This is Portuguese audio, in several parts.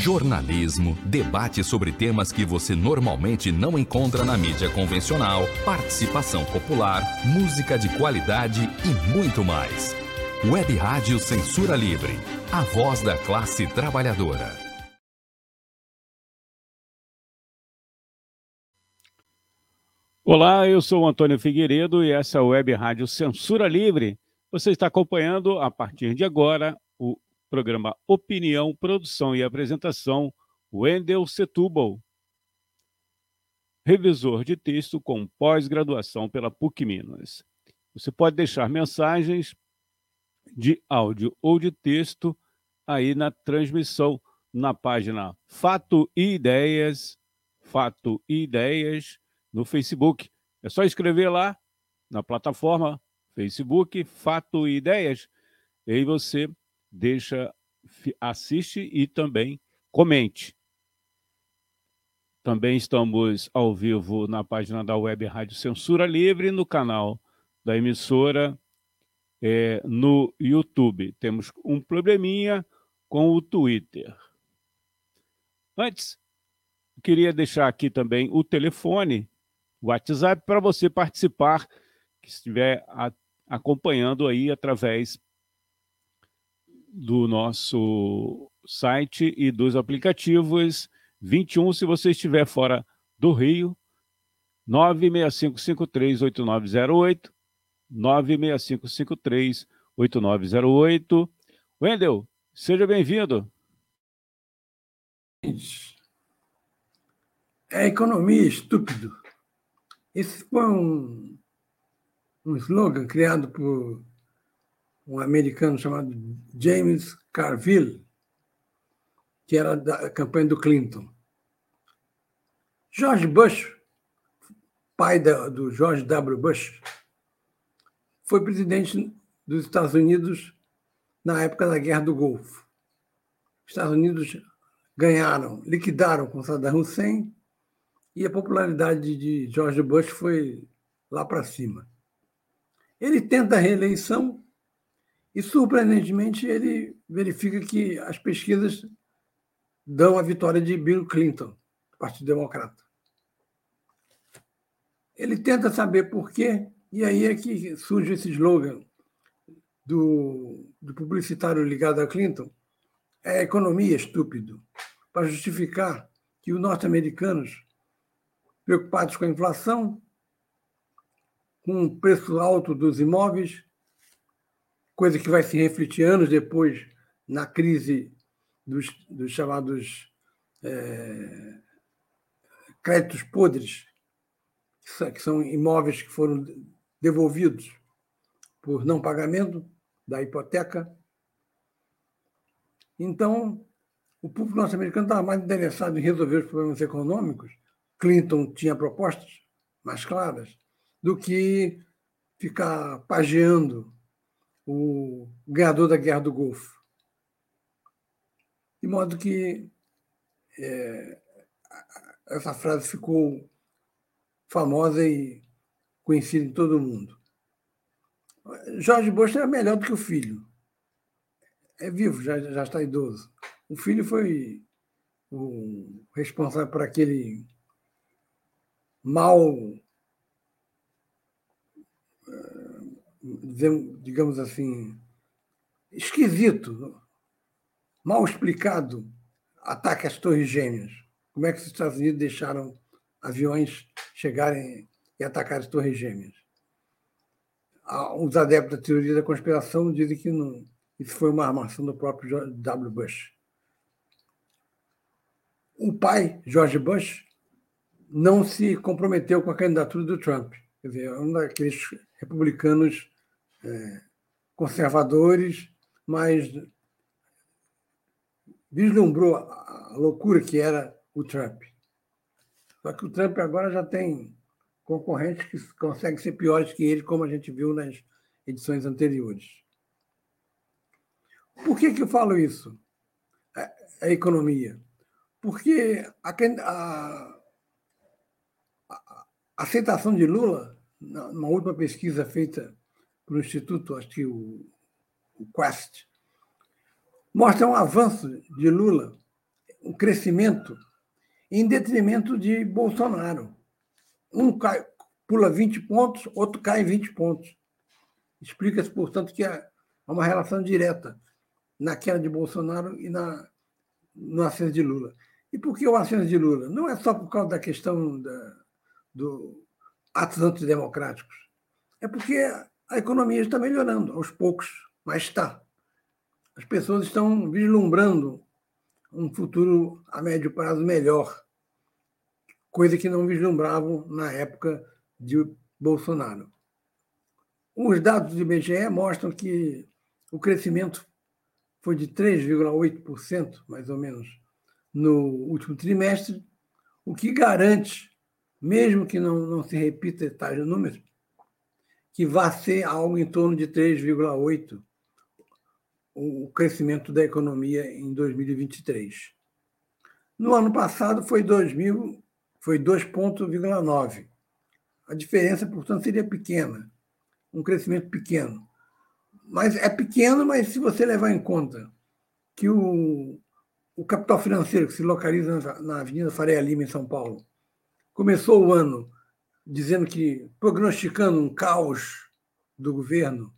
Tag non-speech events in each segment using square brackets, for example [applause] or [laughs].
Jornalismo, debate sobre temas que você normalmente não encontra na mídia convencional, participação popular, música de qualidade e muito mais. Web Rádio Censura Livre, a voz da classe trabalhadora. Olá, eu sou Antônio Figueiredo e essa é a Web Rádio Censura Livre. Você está acompanhando, a partir de agora, programa Opinião, Produção e Apresentação, Wendel Setúbal, revisor de texto com pós-graduação pela PUC Minas. Você pode deixar mensagens de áudio ou de texto aí na transmissão na página Fato e Ideias, Fato e Ideias no Facebook. É só escrever lá na plataforma Facebook Fato e Ideias e aí você deixa, assiste e também comente. Também estamos ao vivo na página da Web Rádio Censura Livre, no canal da emissora é, no YouTube. Temos um probleminha com o Twitter. Antes, queria deixar aqui também o telefone, o WhatsApp, para você participar, que estiver a, acompanhando aí através do nosso site e dos aplicativos. 21, se você estiver fora do Rio, 965538908, 965538908. Wendel, seja bem-vindo. É economia estúpido. Esse foi um, um slogan criado por um americano chamado James Carville, que era da campanha do Clinton. George Bush, pai do George W. Bush, foi presidente dos Estados Unidos na época da Guerra do Golfo. Os Estados Unidos ganharam, liquidaram com Saddam Hussein e a popularidade de George Bush foi lá para cima. Ele tenta a reeleição e, surpreendentemente, ele verifica que as pesquisas dão a vitória de Bill Clinton, do Partido Democrata. Ele tenta saber por quê, e aí é que surge esse slogan do, do publicitário ligado a Clinton: é economia estúpido, para justificar que os norte-americanos, preocupados com a inflação, com o preço alto dos imóveis, coisa que vai se refletir anos depois na crise dos, dos chamados é, créditos podres, que são imóveis que foram devolvidos por não pagamento da hipoteca. Então, o público norte-americano estava mais interessado em resolver os problemas econômicos. Clinton tinha propostas mais claras do que ficar pageando o ganhador da Guerra do Golfo. De modo que é, essa frase ficou famosa e conhecida em todo o mundo. Jorge Bush era melhor do que o filho. É vivo, já, já está idoso. O filho foi o responsável por aquele mal digamos assim, esquisito, mal explicado ataque às Torres Gêmeas. Como é que os Estados Unidos deixaram aviões chegarem e atacar as Torres Gêmeas? Os adeptos da teoria da conspiração dizem que não, isso foi uma armação do próprio W. Bush. O pai, George Bush, não se comprometeu com a candidatura do Trump. Quer dizer, é um daqueles republicanos é, conservadores, mas vislumbrou a loucura que era o Trump. Só que o Trump agora já tem concorrentes que conseguem ser piores que ele, como a gente viu nas edições anteriores. Por que, que eu falo isso? A, economia. Porque a, a, a, aceitação de Lula, numa última pesquisa feita pelo Instituto, acho que o, o Quest, mostra um avanço de Lula um crescimento em detrimento de Bolsonaro. Um cai, pula 20 pontos, outro cai 20 pontos. Explica-se, portanto, que há uma relação direta na queda de Bolsonaro e na, no ascenso de Lula. E por que o ascenso de Lula? Não é só por causa da questão da, do atos antidemocráticos. É porque a economia está melhorando, aos poucos, mas está. As pessoas estão vislumbrando um futuro a médio prazo melhor, coisa que não vislumbravam na época de Bolsonaro. Os dados do IBGE mostram que o crescimento foi de 3,8%, mais ou menos, no último trimestre, o que garante, mesmo que não, não se repita tais números, que vai ser algo em torno de 3,8% o crescimento da economia em 2023. No ano passado foi 2,9%. Foi 2,9. A diferença, portanto, seria pequena, um crescimento pequeno. Mas é pequeno, mas se você levar em conta que o, o capital financeiro que se localiza na Avenida Faria Lima, em São Paulo, começou o ano dizendo que, prognosticando um caos do governo,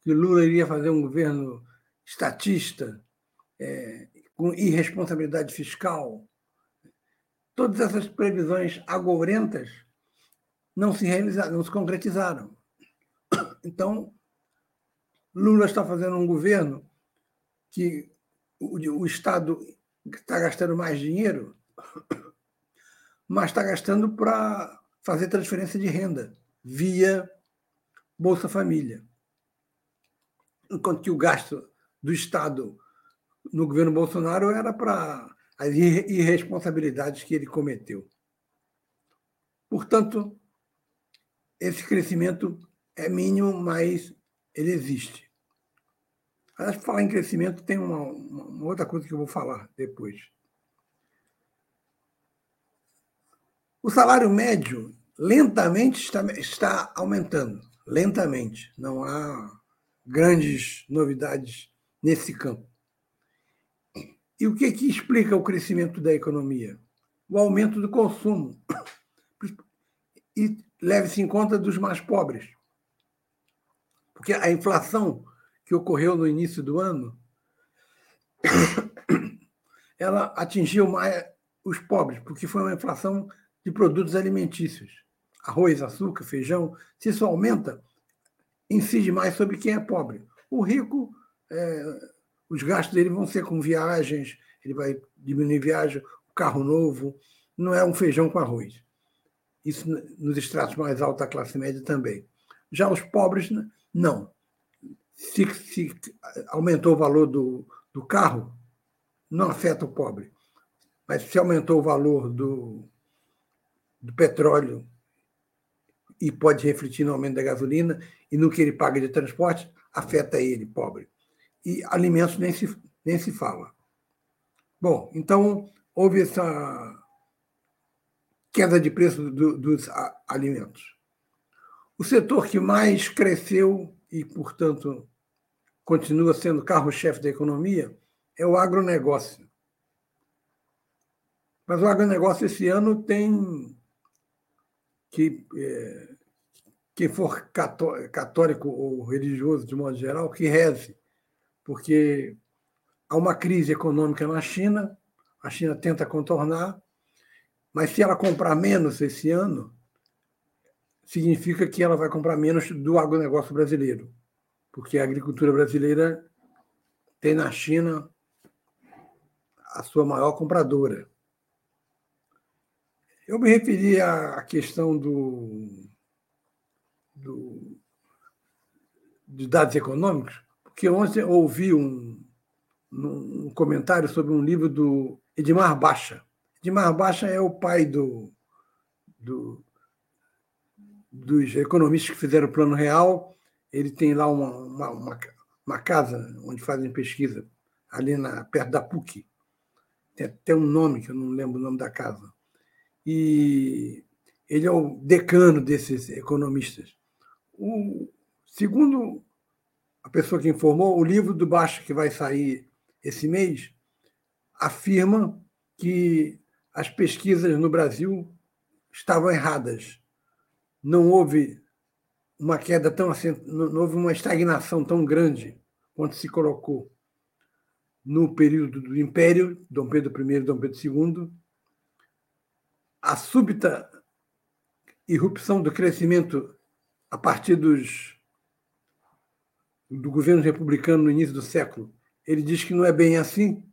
que Lula iria fazer um governo estatista, é, com irresponsabilidade fiscal. Todas essas previsões agourentas não se realizaram, não se concretizaram. Então, Lula está fazendo um governo que o, o Estado está gastando mais dinheiro, mas está gastando para fazer transferência de renda via Bolsa Família. Enquanto que o gasto do Estado no governo Bolsonaro era para as irresponsabilidades que ele cometeu. Portanto, esse crescimento é mínimo, mas ele existe. Aliás, falar em crescimento, tem uma, uma, outra coisa que eu vou falar depois. O salário médio lentamente está, está aumentando. Lentamente. Não há grandes novidades nesse campo. E o que, que explica o crescimento da economia? O aumento do consumo. E leve-se em conta dos mais pobres. Porque a inflação que ocorreu no início do ano, [coughs] ela atingiu mais os pobres, porque foi uma inflação de produtos alimentícios. Arroz, açúcar, feijão. Se isso aumenta, incide mais sobre quem é pobre. O rico é, os gastos dele vão ser com viagens, ele vai diminuir viagem, o carro novo, não é um feijão com arroz. Isso nos estratos mais altos da classe média também. Já os pobres, não. Se, se aumentou o valor do, do carro, não afeta o pobre. Mas se aumentou o valor do, do petróleo e pode refletir no aumento da gasolina e no que ele paga de transporte, afeta ele, pobre e alimentos nem se, nem se fala. Bom, então houve essa queda de preço do, dos alimentos. O setor que mais cresceu e, portanto, continua sendo carro-chefe da economia é o agronegócio. Mas o agronegócio esse ano tem que é, quem for católico ou religioso de modo geral que reze, porque há uma crise econômica na China, a China tenta contornar, mas se ela comprar menos esse ano, significa que ela vai comprar menos do agronegócio brasileiro, porque a agricultura brasileira tem na China a sua maior compradora. Eu me referi à questão do, do, de dados econômicos, que ontem ouvi um, um comentário sobre um livro do Edmar Baixa. Edmar Baixa é o pai do, do, dos economistas que fizeram o Plano Real. Ele tem lá uma, uma, uma, uma casa onde fazem pesquisa, ali na, perto da PUC. Tem até um nome, que eu não lembro o nome da casa. E ele é o decano desses economistas. O, segundo a pessoa que informou, o livro do Baixa, que vai sair esse mês, afirma que as pesquisas no Brasil estavam erradas. Não houve uma queda tão não houve uma estagnação tão grande quanto se colocou no período do Império, Dom Pedro I e Dom Pedro II, a súbita irrupção do crescimento a partir dos, do governo republicano no início do século, ele diz que não é bem assim.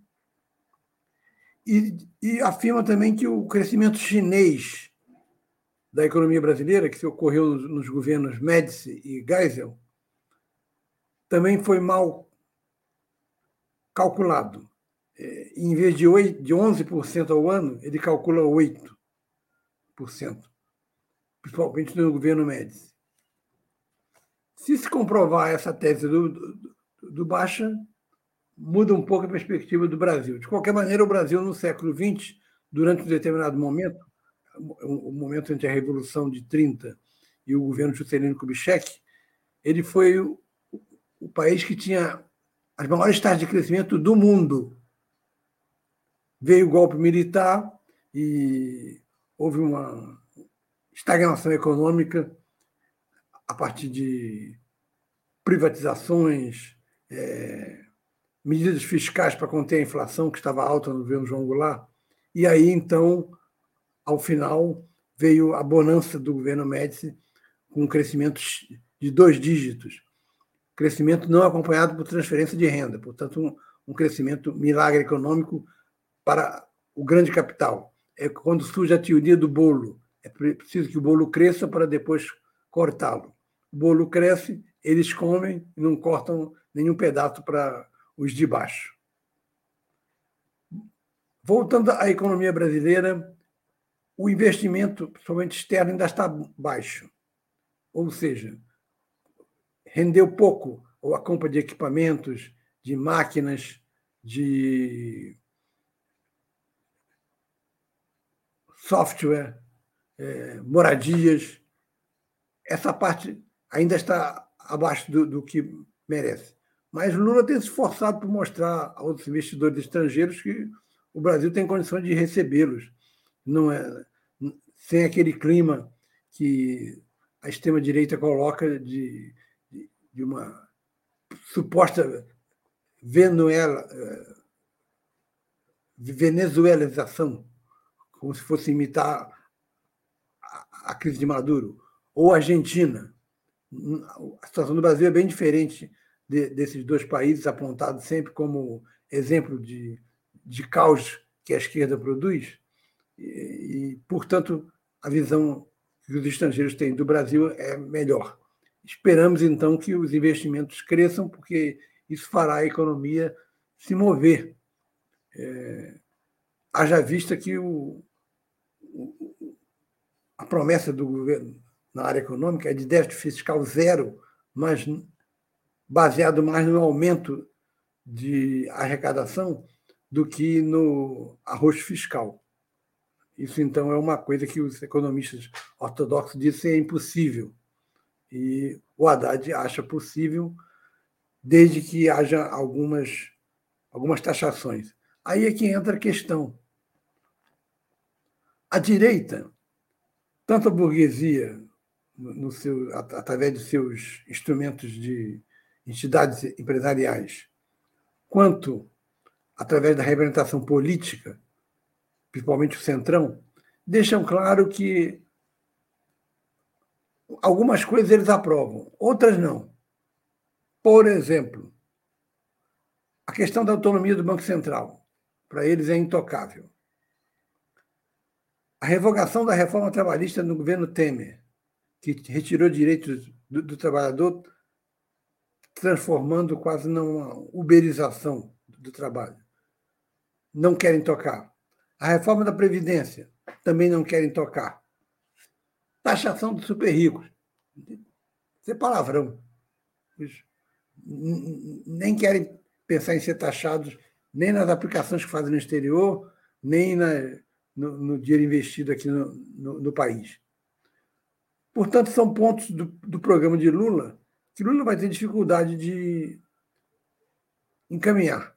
E, e afirma também que o crescimento chinês da economia brasileira, que se ocorreu nos, nos governos Médici e Geisel, também foi mal calculado. É, em vez de, 8, de 11% ao ano, ele calcula 8%, principalmente no governo Médici. Se se comprovar essa tese do, do, do Baixa, muda um pouco a perspectiva do Brasil. De qualquer maneira, o Brasil, no século XX, durante um determinado momento, o momento entre a Revolução de 30 e o governo Juscelino Kubitschek, ele foi o, o país que tinha as maiores taxas de crescimento do mundo. Veio o golpe militar e houve uma estagnação econômica a partir de privatizações, é, medidas fiscais para conter a inflação, que estava alta no governo João Goulart. E aí, então, ao final, veio a bonança do governo Médici, com um crescimento de dois dígitos crescimento não acompanhado por transferência de renda, portanto, um, um crescimento milagre econômico para o grande capital. É quando surge a teoria do bolo. É preciso que o bolo cresça para depois cortá-lo. O bolo cresce, eles comem e não cortam nenhum pedaço para os de baixo. Voltando à economia brasileira, o investimento, principalmente externo, ainda está baixo. Ou seja, rendeu pouco a compra de equipamentos, de máquinas, de software, é, moradias. Essa parte ainda está abaixo do, do que merece. Mas Lula tem se esforçado por mostrar aos investidores estrangeiros que o Brasil tem condições de recebê-los. Não é sem aquele clima que a extrema direita coloca de de uma suposta eh, venezuelização, como se fosse imitar a crise de Maduro, ou Argentina. A situação do Brasil é bem diferente de, desses dois países, apontados sempre como exemplo de, de caos que a esquerda produz. E, e, portanto, a visão que os estrangeiros têm do Brasil é melhor. Esperamos, então, que os investimentos cresçam, porque isso fará a economia se mover. É, haja vista que o, a promessa do governo na área econômica é de déficit fiscal zero, mas baseado mais no aumento de arrecadação do que no arroxo fiscal. Isso, então, é uma coisa que os economistas ortodoxos dizem é impossível. E o Haddad acha possível, desde que haja algumas, algumas taxações. Aí é que entra a questão. A direita, tanto a burguesia, no seu, através de seus instrumentos de entidades empresariais, quanto através da representação política, principalmente o Centrão, deixam claro que algumas coisas eles aprovam, outras não. Por exemplo, a questão da autonomia do Banco Central, para eles é intocável. A revogação da reforma trabalhista no governo Temer, que retirou direitos do, do trabalhador, transformando quase numa uberização do trabalho. Não querem tocar. A reforma da Previdência também não querem tocar taxação dos super ricos. Isso é palavrão. Nem querem pensar em ser taxados nem nas aplicações que fazem no exterior, nem na, no, no, dinheiro investido aqui no, no, no, país. Portanto, são pontos do, do programa de Lula que Lula vai ter dificuldade de encaminhar.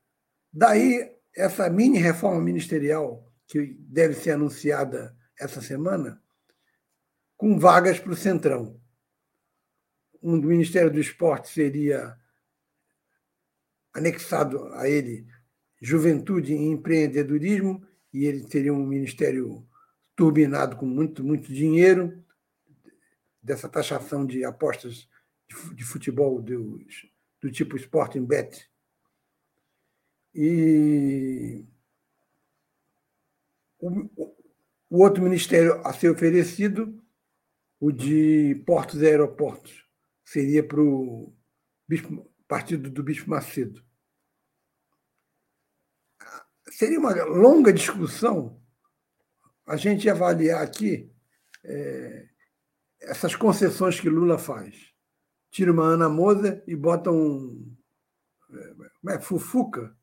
Daí, essa mini reforma ministerial que deve ser anunciada essa semana, com vagas para o Centrão. Um do Ministério do Esporte seria anexado a ele Juventude e Empreendedorismo, e ele teria um ministério turbinado com muito, muito dinheiro, dessa taxação de apostas de futebol do, do tipo Sporting Bet. E o, o outro ministério a ser oferecido, o de portos e aeroportos, seria para o partido do Bispo Macedo. Seria uma longa discussão a gente avaliar aqui é, essas concessões que Lula faz. Tira uma Ana Moza e bota um. Como é? Fufuca?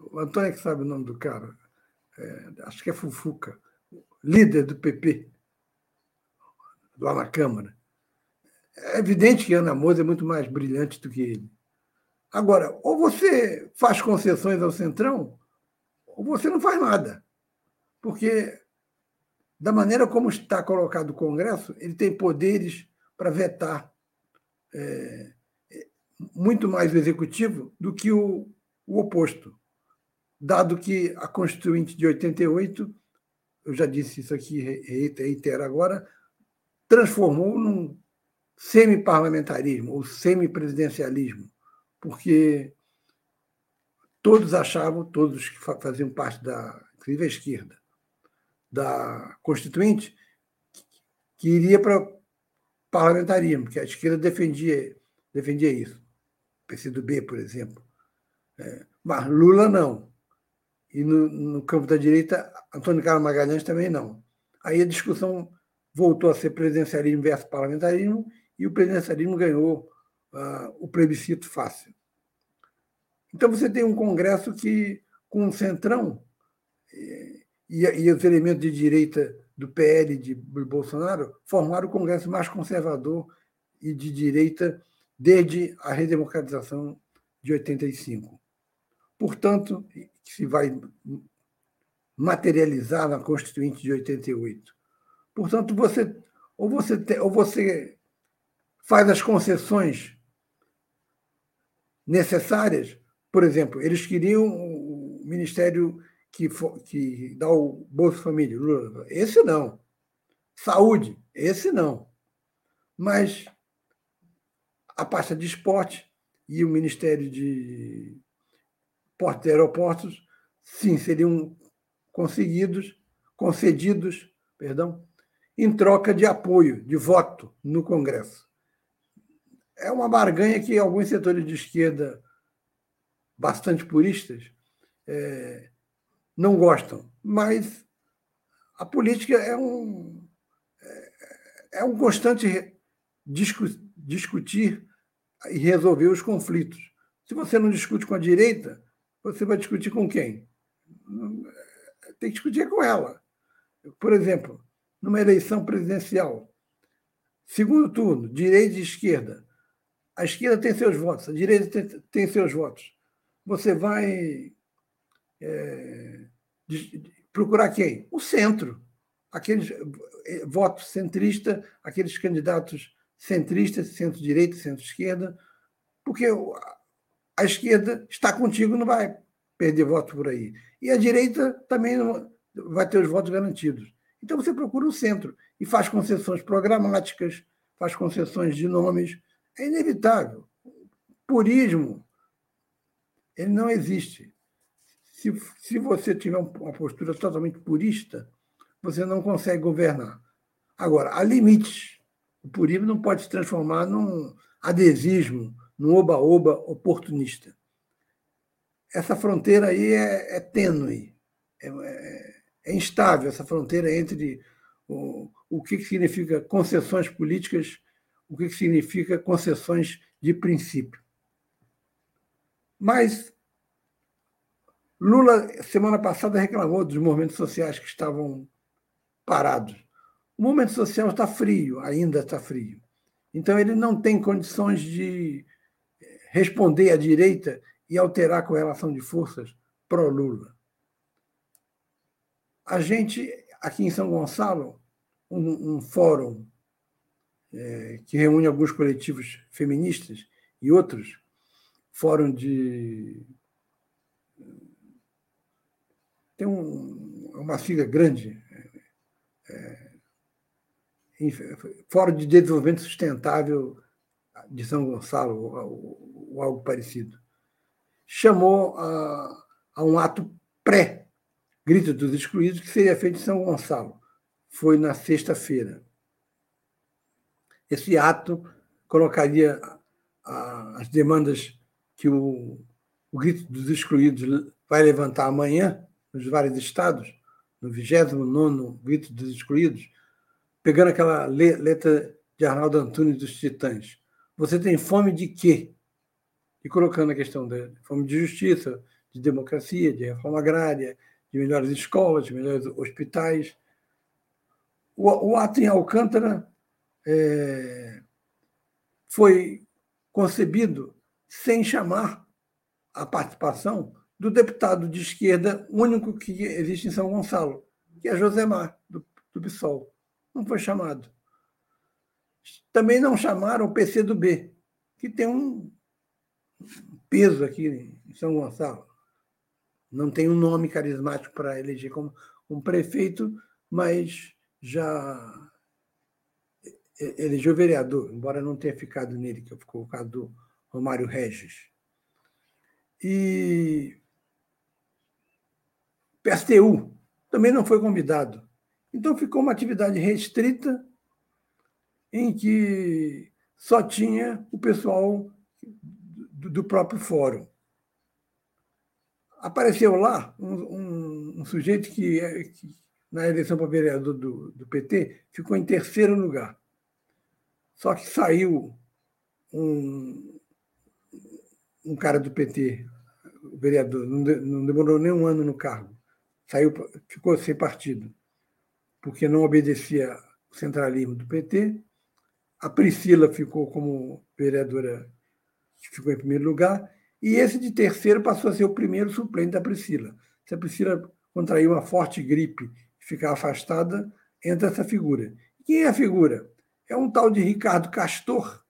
O Antônio é que sabe o nome do cara. É, acho que é Fufuca, líder do PP, lá na Câmara. É evidente que Ana Moza é muito mais brilhante do que ele. Agora, ou você faz concessões ao Centrão, ou você não faz nada. Porque, da maneira como está colocado o Congresso, ele tem poderes para vetar é, muito mais o executivo do que o, o oposto. Dado que a Constituinte de 88, eu já disse isso aqui, reitero agora, transformou num semi-parlamentarismo ou semi-presidencialismo porque todos achavam, todos que faziam parte da, inclusive a esquerda, da Constituinte, que iria para parlamentarismo, que a esquerda defendia, defendia isso. PCdoB, por exemplo. É, mas Lula não. E no, no, campo da direita, Antônio Carlos Magalhães também não. Aí a discussão voltou a ser presidencialismo versus parlamentarismo e o presidencialismo ganhou o plebiscito fácil. Então você tem um Congresso que, com um centrão e, e os elementos de direita do PL de Bolsonaro, formaram o Congresso mais conservador e de direita desde a redemocratização de 85. Portanto, se vai materializar na Constituinte de 88. Portanto, você ou você ou você faz as concessões necessárias. Por exemplo, eles queriam o ministério que, for, que dá o Bolsa Família. Esse não. Saúde, esse não. Mas a pasta de esporte e o Ministério de Portos e Aeroportos, sim, seriam conseguidos, concedidos, perdão, em troca de apoio, de voto no Congresso é uma barganha que alguns setores de esquerda, bastante puristas, é, não gostam. Mas a política é um, é, é um constante discu discutir e resolver os conflitos. Se você não discute com a direita, você vai discutir com quem? Tem que discutir com ela. Por exemplo, numa eleição presidencial, segundo turno, direita e esquerda, a esquerda tem seus votos, a direita tem, tem seus votos. Você vai é, de, de, procurar quem? O centro. Aqueles é, votos centrista, aqueles candidatos centristas, centro-direita, centro-esquerda, porque a esquerda está contigo, não vai perder voto por aí. E a direita também não, vai ter os votos garantidos. Então você procura o centro e faz concessões programáticas, faz concessões de nomes, é inevitável. Purismo, ele não existe. Se, se você tiver uma postura totalmente purista, você não consegue governar. Agora, há limites. O purismo não pode se transformar num adesismo, num oba-oba oportunista. Essa fronteira aí é, é tênue, é, é, é, instável essa fronteira entre o, o que significa concessões políticas o que significa concessões de princípio. Mas Lula, semana passada, reclamou dos movimentos sociais que estavam parados. O movimento social está frio, ainda está frio. Então, ele não tem condições de responder à direita e alterar a correlação de forças pró-Lula. A gente, aqui em São Gonçalo, um, um fórum é, que reúne alguns coletivos feministas e outros, fórum de. Tem um, uma sigla grande, é, Fórum de Desenvolvimento Sustentável de São Gonçalo, ou, ou algo parecido. Chamou a, a um ato pré-Grito dos Excluídos, que seria feito em São Gonçalo. Foi na sexta-feira. Esse ato colocaria as demandas que o, o Grito dos Excluídos vai levantar amanhã, nos vários estados, no 29 Grito dos Excluídos, pegando aquela letra de Arnaldo Antunes dos Titãs. Você tem fome de quê? E colocando a questão da fome de justiça, de democracia, de reforma agrária, de melhores escolas, de melhores hospitais. O, o ato em Alcântara é, foi concebido sem chamar a participação do deputado de esquerda único que existe em São Gonçalo, que é Josemar, do, do PSOL. Não foi chamado. Também não chamaram o PCdoB, que tem um peso aqui em São Gonçalo. Não tem um nome carismático para eleger como um prefeito, mas já elegeu vereador, embora não tenha ficado nele, que ficou o caso do Romário Regis. E PSTU também não foi convidado. Então ficou uma atividade restrita em que só tinha o pessoal do próprio fórum. Apareceu lá um, um, um sujeito que, que, na eleição para vereador do, do PT, ficou em terceiro lugar. Só que saiu um, um cara do PT, o vereador, não, de, não demorou nem um ano no cargo, saiu, ficou sem partido, porque não obedecia ao centralismo do PT. A Priscila ficou como vereadora, que ficou em primeiro lugar, e esse de terceiro passou a ser o primeiro suplente da Priscila. Se a Priscila contraiu uma forte gripe e ficar afastada, entra essa figura. Quem é a figura? É um tal de Ricardo Castor,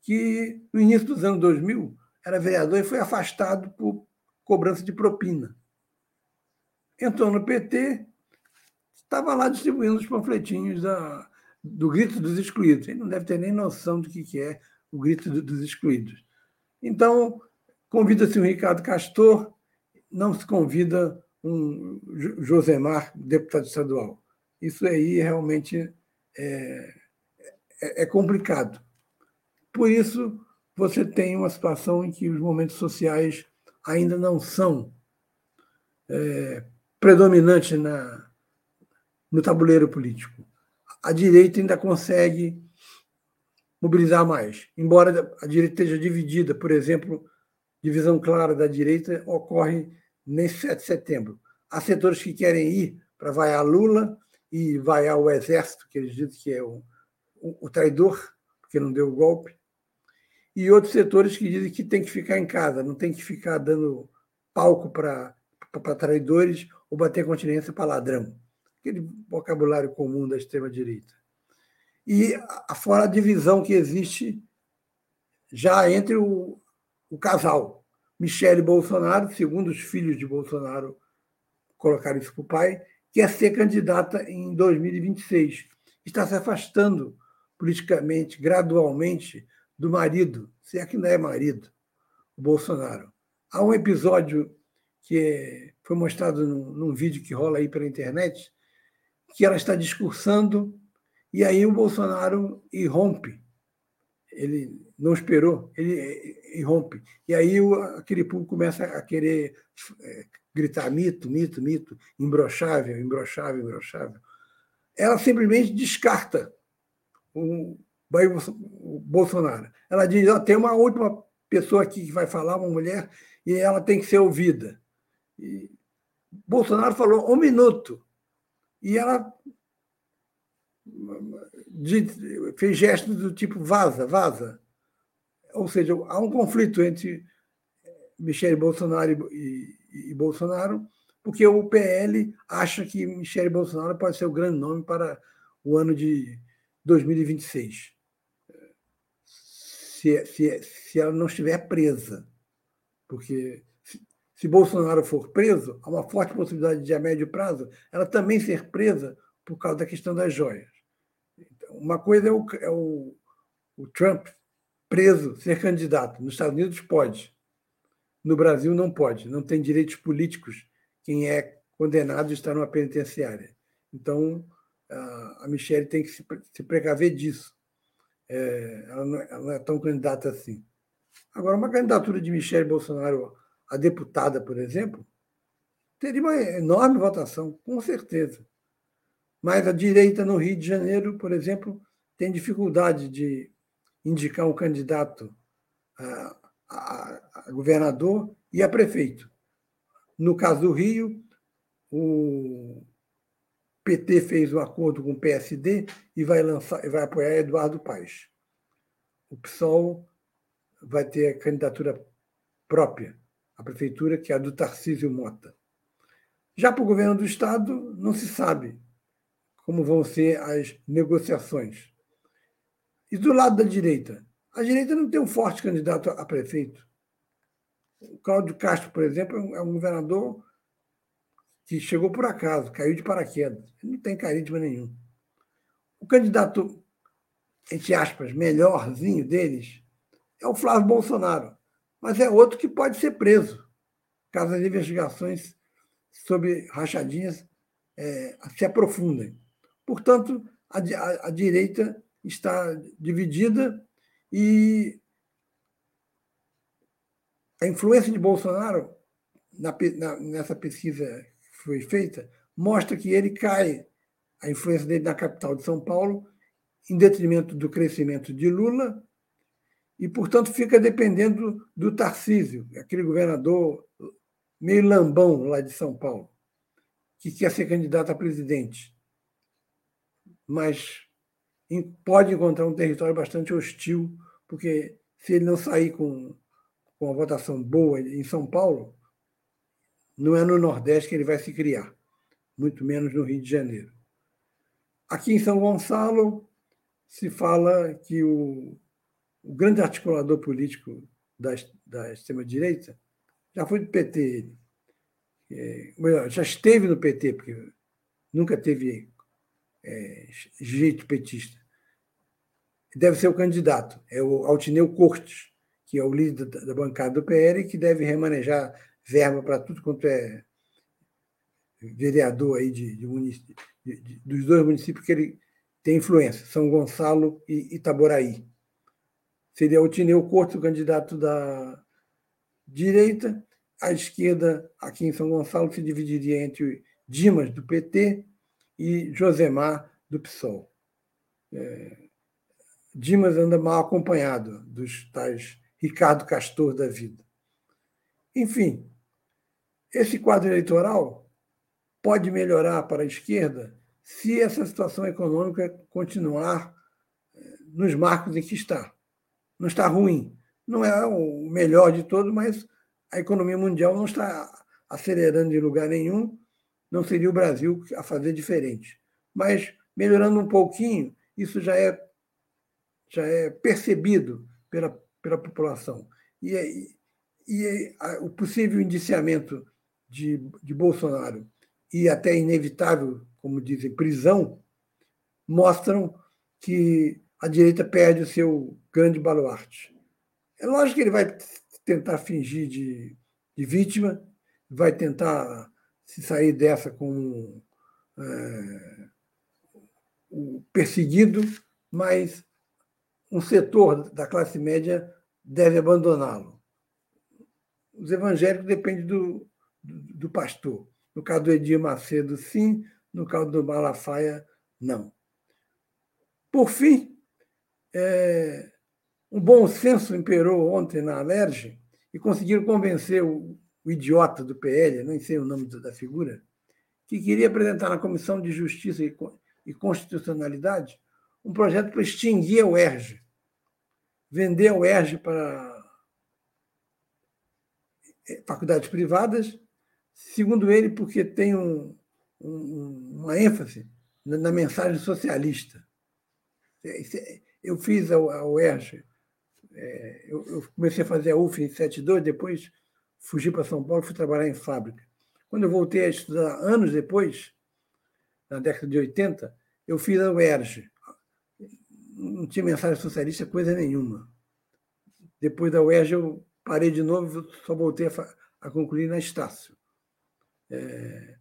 que no início dos anos 2000 era vereador e foi afastado por cobrança de propina. Entrou no PT, estava lá distribuindo os panfletinhos da, do Grito dos Excluídos. Ele não deve ter nem noção do que é o Grito dos Excluídos. Então, convida-se o Ricardo Castor, não se convida um Josemar, deputado estadual. Isso aí realmente é, é, é complicado. Por isso, você tem uma situação em que os momentos sociais ainda não são é, predominantes na, no tabuleiro político. A direita ainda consegue mobilizar mais, embora a direita esteja dividida, por exemplo, divisão clara da direita ocorre nesse 7 de setembro. Há setores que querem ir para vaiar Lula e vaiar o exército, que eles dizem que é o, o, traidor, porque não deu o golpe, e outros setores que dizem que tem que ficar em casa, não tem que ficar dando palco para traidores ou bater continência para ladrão. Aquele vocabulário comum da extrema-direita. E fora a divisão que existe já entre o, o casal. Michele Bolsonaro, segundo os filhos de Bolsonaro colocaram isso para o pai, quer ser candidata em 2026. Está se afastando politicamente, gradualmente, do marido, se é que não é marido, o Bolsonaro. Há um episódio que foi mostrado num, num vídeo que rola aí pela internet, que ela está discursando e aí o Bolsonaro irrompe. Ele não esperou, ele irrompe. E aí o, aquele público começa a querer é, gritar mito, mito, mito, imbrochável, imbrochável, imbrochável. Ela simplesmente descarta o, Bolsonaro. Ela diz: oh, tem uma última pessoa aqui que vai falar, uma mulher, e ela tem que ser ouvida. E Bolsonaro falou um minuto. E ela fez gestos do tipo vaza, vaza. Ou seja, há um conflito entre Michele Bolsonaro e, e, e Bolsonaro, porque o PL acha que Michele Bolsonaro pode ser o grande nome para o ano de 2026. Se, se, se ela não estiver presa. Porque se, se Bolsonaro for preso, há uma forte possibilidade de, a médio prazo, ela também ser presa por causa da questão das joias. Então, uma coisa é o, é o, o Trump preso ser candidato. Nos Estados Unidos pode. No Brasil não pode. Não tem direitos políticos quem é condenado está numa penitenciária. Então, a Michelle tem que se precaver disso. É, ela, não, é, ela, não, é tão candidata assim. Agora, uma candidatura de Michelle Bolsonaro a deputada, por exemplo, teria uma enorme votação, com certeza. Mas a direita no Rio de Janeiro, por exemplo, tem dificuldade de indicar um candidato a, a, a governador e a prefeito. No caso do Rio, o PT fez um acordo com o PSD e vai, lançar, vai apoiar Eduardo Paes. O PSOL vai ter a candidatura própria à prefeitura, que é a do Tarcísio Mota. Já para o governo do Estado, não se sabe como vão ser as negociações. E do lado da direita? A direita não tem um forte candidato a prefeito. O Cláudio Castro, por exemplo, é um é governador que chegou por acaso, caiu de paraquedas. Ele não tem carisma nenhum. O candidato, entre aspas, melhorzinho deles é o Flávio Bolsonaro, mas é outro que pode ser preso, caso as investigações sobre rachadinhas é, se aprofundem. Portanto, a, a, a direita está dividida e a influência de Bolsonaro na, na, nessa pesquisa foi feita mostra que ele cai, a influência dele na capital de São Paulo, em detrimento do crescimento de Lula, e, portanto, fica dependendo do Tarcísio, aquele governador meio lambão lá de São Paulo, que quer ser candidato a presidente, mas pode encontrar um território bastante hostil, porque se ele não sair com com uma votação boa em São Paulo, não é no Nordeste que ele vai se criar, muito menos no Rio de Janeiro. Aqui em São Gonçalo, se fala que o, o grande articulador político da, da extrema-direita já foi do PT. É, melhor, já esteve no PT, porque nunca teve é, jeito petista. Deve ser o candidato, é o Altineu Cortes que é o líder da bancada do PL, que deve remanejar verba para tudo quanto é vereador aí de, de, de, dos dois municípios que ele tem influência, São Gonçalo e Itaboraí. Seria o Tineu Corto, candidato da direita. A esquerda, aqui em São Gonçalo, se dividiria entre Dimas, do PT, e Josemar, do PSOL. É, Dimas anda mal acompanhado dos tais Ricardo Castor da vida. Enfim, esse quadro eleitoral pode melhorar para a esquerda se essa situação econômica continuar eh, nos marcos em que está. Não está ruim. Não é o melhor de todo, mas a economia mundial não está acelerando em lugar nenhum. Não seria o Brasil a fazer diferente. Mas melhorando um pouquinho, isso já é, já é percebido pela pela população. E, e a, o possível indiciamento de, de Bolsonaro e até inevitável, como dizem, prisão, mostram que a direita perde o seu grande baluarte. É lógico que ele vai tentar fingir de, de vítima, vai tentar se sair dessa como é, o perseguido, mas um setor da classe média deve abandoná-lo. Os evangélicos dependem do, do, pastor. No caso do Edir Macedo, sim. No caso do Malafaia, não. Por fim, é, um bom senso imperou ontem na Alerj e conseguiram convencer o, o idiota do PL, nem sei o nome da figura, que queria apresentar na Comissão de Justiça e, e Constitucionalidade um projeto para extinguir a UERJ, vender a UERJ para eh, faculdades privadas, Segundo ele, porque tem um, um, uma ênfase na, na, mensagem socialista. É, é, eu fiz a, a UERJ, é, eu, eu, comecei a fazer a UF em 72, depois fugi para São Paulo e fui trabalhar em fábrica. Quando eu voltei a estudar anos depois, na década de 80, eu fiz a UERJ. Não tinha mensagem socialista coisa nenhuma. Depois da UERJ eu parei de novo, só voltei a, a concluir na Estácio. É,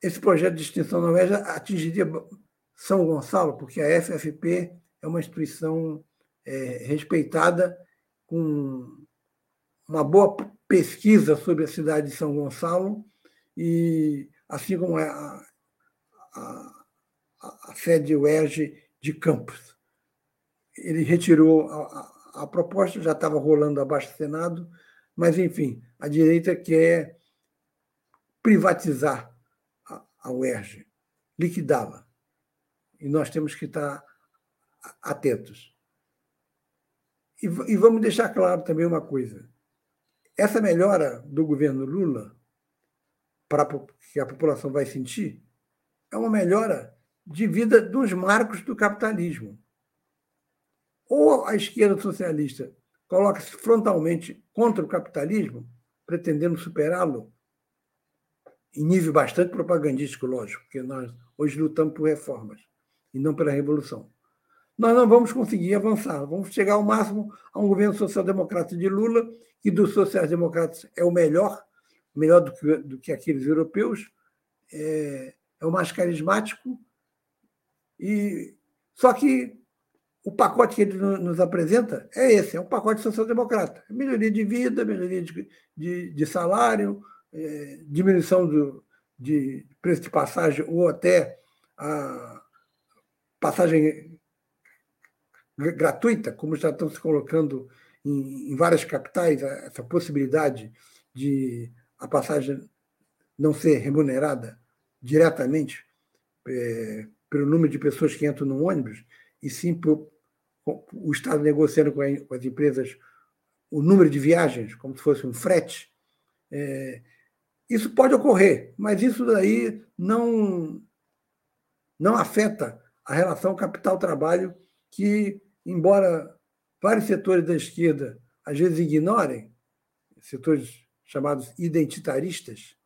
esse projeto de extinção da UERJ atingiria São Gonçalo, porque a FFP é uma instituição é, respeitada, com uma boa pesquisa sobre a cidade de São Gonçalo, e assim como a, a, a sede UERJ de Campos. Ele retirou a, a proposta, já estava rolando abaixo do Senado, mas, enfim, a direita quer privatizar a, UERJ, liquidá-la. E nós temos que estar atentos. E, e vamos deixar claro também uma coisa: essa melhora do governo Lula, para que a população vai sentir, é uma melhora de vida dos marcos do capitalismo. Ou a esquerda socialista coloca-se frontalmente contra o capitalismo, pretendendo superá-lo, em nível bastante propagandístico, lógico, porque nós hoje lutamos por reformas e não pela revolução. Nós não vamos conseguir avançar, vamos chegar ao máximo a um governo social-democrata de Lula, que dos sociais-democratas é o melhor, melhor do que, do que aqueles europeus, é, é o mais carismático, e só que o pacote que ele nos apresenta é esse, é um pacote social-democrata. Melhoria de vida, melhoria de, de, de salário, é, diminuição do, de preço de passagem ou até a passagem gratuita, como já estão se colocando em, em várias capitais, essa possibilidade de a passagem não ser remunerada diretamente é, pelo número de pessoas que entram no ônibus, e sim por o Estado negociando com, as empresas o número de viagens, como se fosse um frete. É, isso pode ocorrer, mas isso daí não, não afeta a relação capital-trabalho, que, embora vários setores da esquerda às vezes ignorem, setores chamados identitaristas,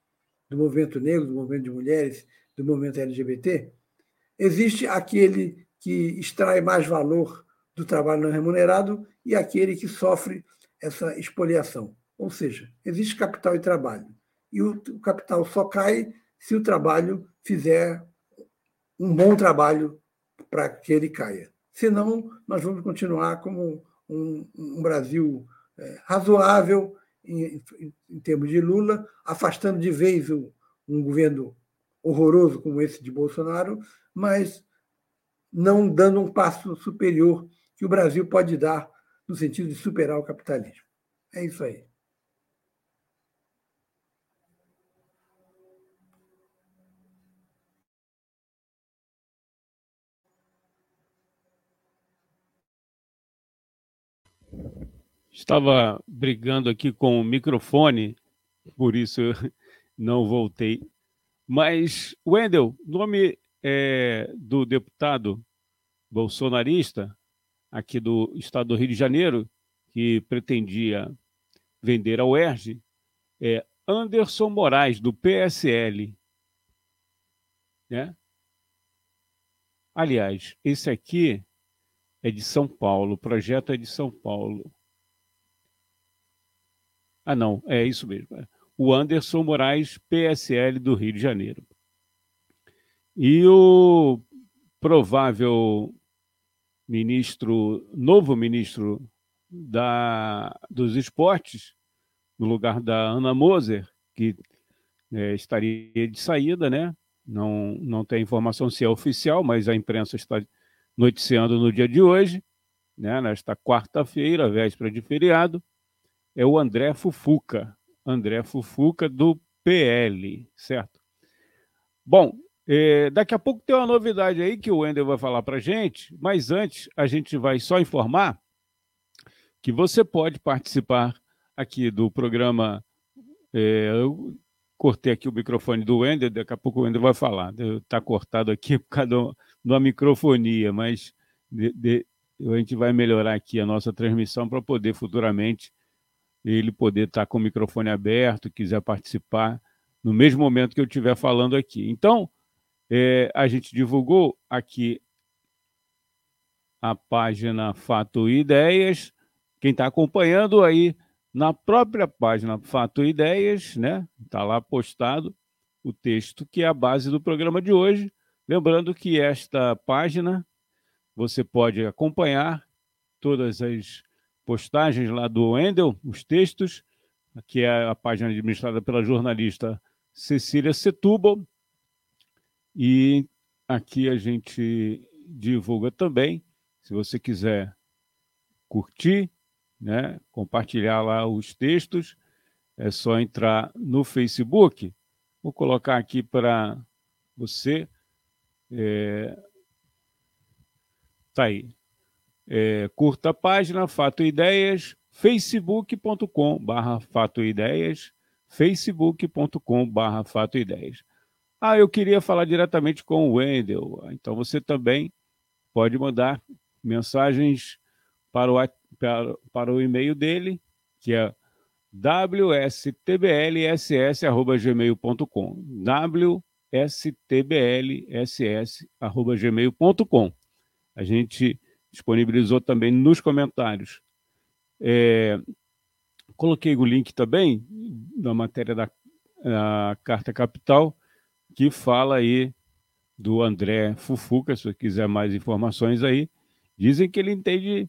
do movimento negro, do movimento de mulheres, do movimento LGBT, existe aquele que extrai mais valor do trabalho não remunerado e aquele que sofre essa expoliação. Ou seja, existe capital e trabalho. E o capital só cai se o trabalho fizer um bom trabalho para que ele caia. Senão, nós vamos continuar como um, um Brasil é, razoável em, em, em, termos de Lula, afastando de vez o, um governo horroroso como esse de Bolsonaro, mas não dando um passo superior que o Brasil pode dar no sentido de superar o capitalismo. É isso aí. Estava brigando aqui com o microfone, por isso não voltei. Mas, Wendel, nome é, do deputado bolsonarista aqui do estado do Rio de Janeiro, que pretendia vender a UERJ, é Anderson Moraes, do PSL. Né? Aliás, esse aqui é de São Paulo, o projeto é de São Paulo. Ah, não, é isso mesmo. O Anderson Moraes, PSL do Rio de Janeiro. E o provável ministro, novo ministro da, dos esportes, no lugar da Ana Moser, que é, estaria de saída, né? Não, não tem informação se é oficial, mas a imprensa está noticiando no dia de hoje, né? nesta quarta-feira, véspera de feriado é o André Fufuca. André Fufuca do PL, certo? Bom, é, daqui a pouco tem uma novidade aí que o Wender vai falar para gente, mas antes a gente vai só informar que você pode participar aqui do programa é, cortei aqui o microfone do Wender, daqui a pouco o Wender vai falar. Está cortado aqui por causa de uma microfonia, mas de, de, a gente vai melhorar aqui a nossa transmissão para poder futuramente ele poder estar tá com o microfone aberto, quiser participar no mesmo momento que eu estiver falando aqui. Então, é, a gente divulgou aqui a página Fato e Ideias. Quem está acompanhando aí na própria página Fato e Ideias, né? Está lá postado o texto que é a base do programa de hoje. Lembrando que esta página você pode acompanhar todas as postagens lá do Wendel, os textos, que é a página administrada pela jornalista Cecília Setúbal. E aqui a gente divulga também, se você quiser curtir, né, compartilhar lá os textos, é só entrar no Facebook. Vou colocar aqui para você. É, tá aí. É, curta a página Fato Ideias, facebook.com barra Fato Ideias, facebook.com barra Fato Ideias. Ah, eu queria falar diretamente com o Wendel. Então você também pode mandar mensagens para o, para, para o e-mail dele, que é wstblss.gmail.com wstblss.gmail.com A gente disponibilizou também nos comentários. É, coloquei o link também na matéria da Carta Capital, que fala aí do André Fufuca, se você quiser mais informações aí. Dizem que ele entende,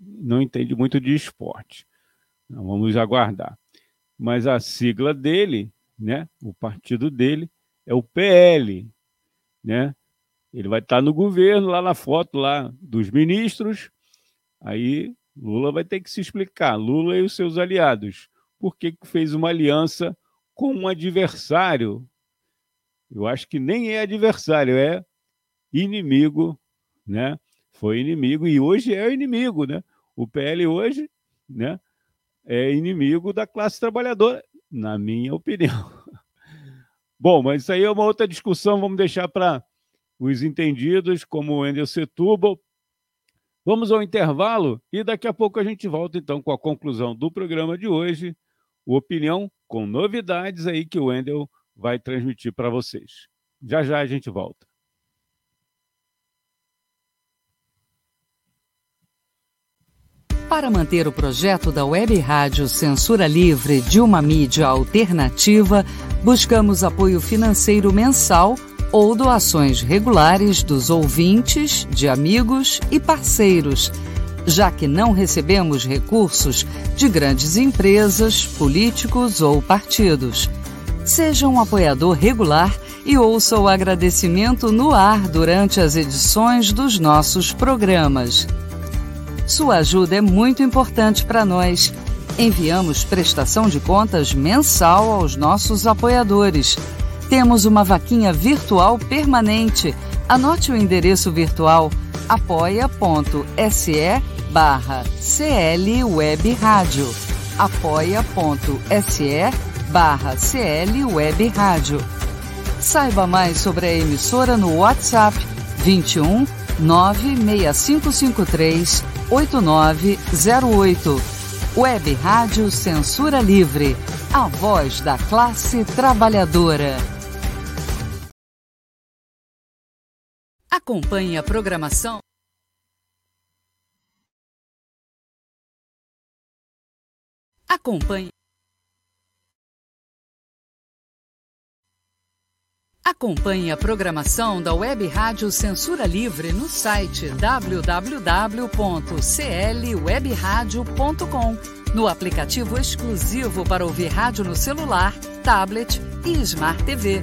não entende muito de esporte. Então, vamos aguardar. Mas a sigla dele, né, o partido dele, é o PL, né? Ele vai estar no governo, lá na foto lá dos ministros. Aí Lula vai ter que se explicar, Lula e os seus aliados, por que fez uma aliança com um adversário. Eu acho que nem é adversário, é inimigo, né? Foi inimigo e hoje é inimigo, né? O PL hoje, né, é inimigo da classe trabalhadora, na minha opinião. [laughs] Bom, mas isso aí é uma outra discussão, vamos deixar para os entendidos, como o Wendel Setúbal. Vamos ao intervalo e daqui a pouco a gente volta então com a conclusão do programa de hoje, o Opinião com novidades aí que o Wendel vai transmitir para vocês. Já já a gente volta. Para manter o projeto da Web Rádio Censura Livre de uma mídia alternativa, buscamos apoio financeiro mensal ou doações regulares dos ouvintes, de amigos e parceiros, já que não recebemos recursos de grandes empresas, políticos ou partidos. Seja um apoiador regular e ouça o agradecimento no ar durante as edições dos nossos programas. Sua ajuda é muito importante para nós. Enviamos prestação de contas mensal aos nossos apoiadores temos uma vaquinha virtual permanente. Anote o endereço virtual apoia.se barra CL Web Rádio. apoia.se barra CL Web Rádio. Saiba mais sobre a emissora no WhatsApp 21 96553 8908. Web Rádio Censura Livre. A voz da classe trabalhadora. Acompanhe a programação. Acompanhe. Acompanhe a programação da Web Rádio Censura Livre no site www.clwebradio.com, no aplicativo exclusivo para ouvir rádio no celular, tablet e Smart TV.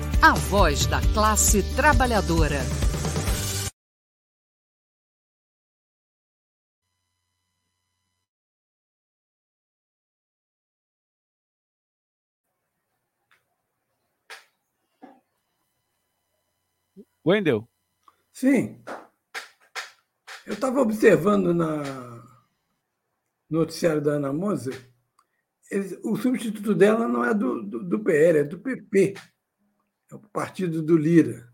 a voz da classe trabalhadora. Wendel? Sim. Eu estava observando na no noticiário da Ana Moser, o substituto dela não é do, do, do, PL, é do PP, é o partido do Lira.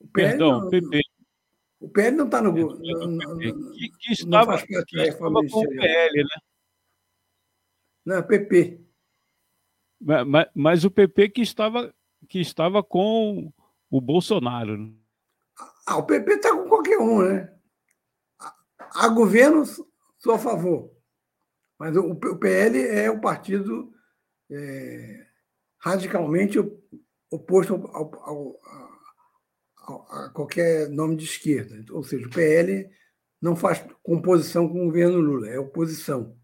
O Perdão, não, PP. O PL não está no. no que, que estava, que estava com o PL, né? Não, é PP. Mas, mas, mas, o PP que estava, que estava com o Bolsonaro. Né? Ah, o PP está com qualquer um, né? Há governo, sou a favor. Mas o, o PL é o partido é, radicalmente oposto ao, ao, ao, a qualquer nome de esquerda. Ou seja, o PL não faz composição com o governo Lula, é oposição.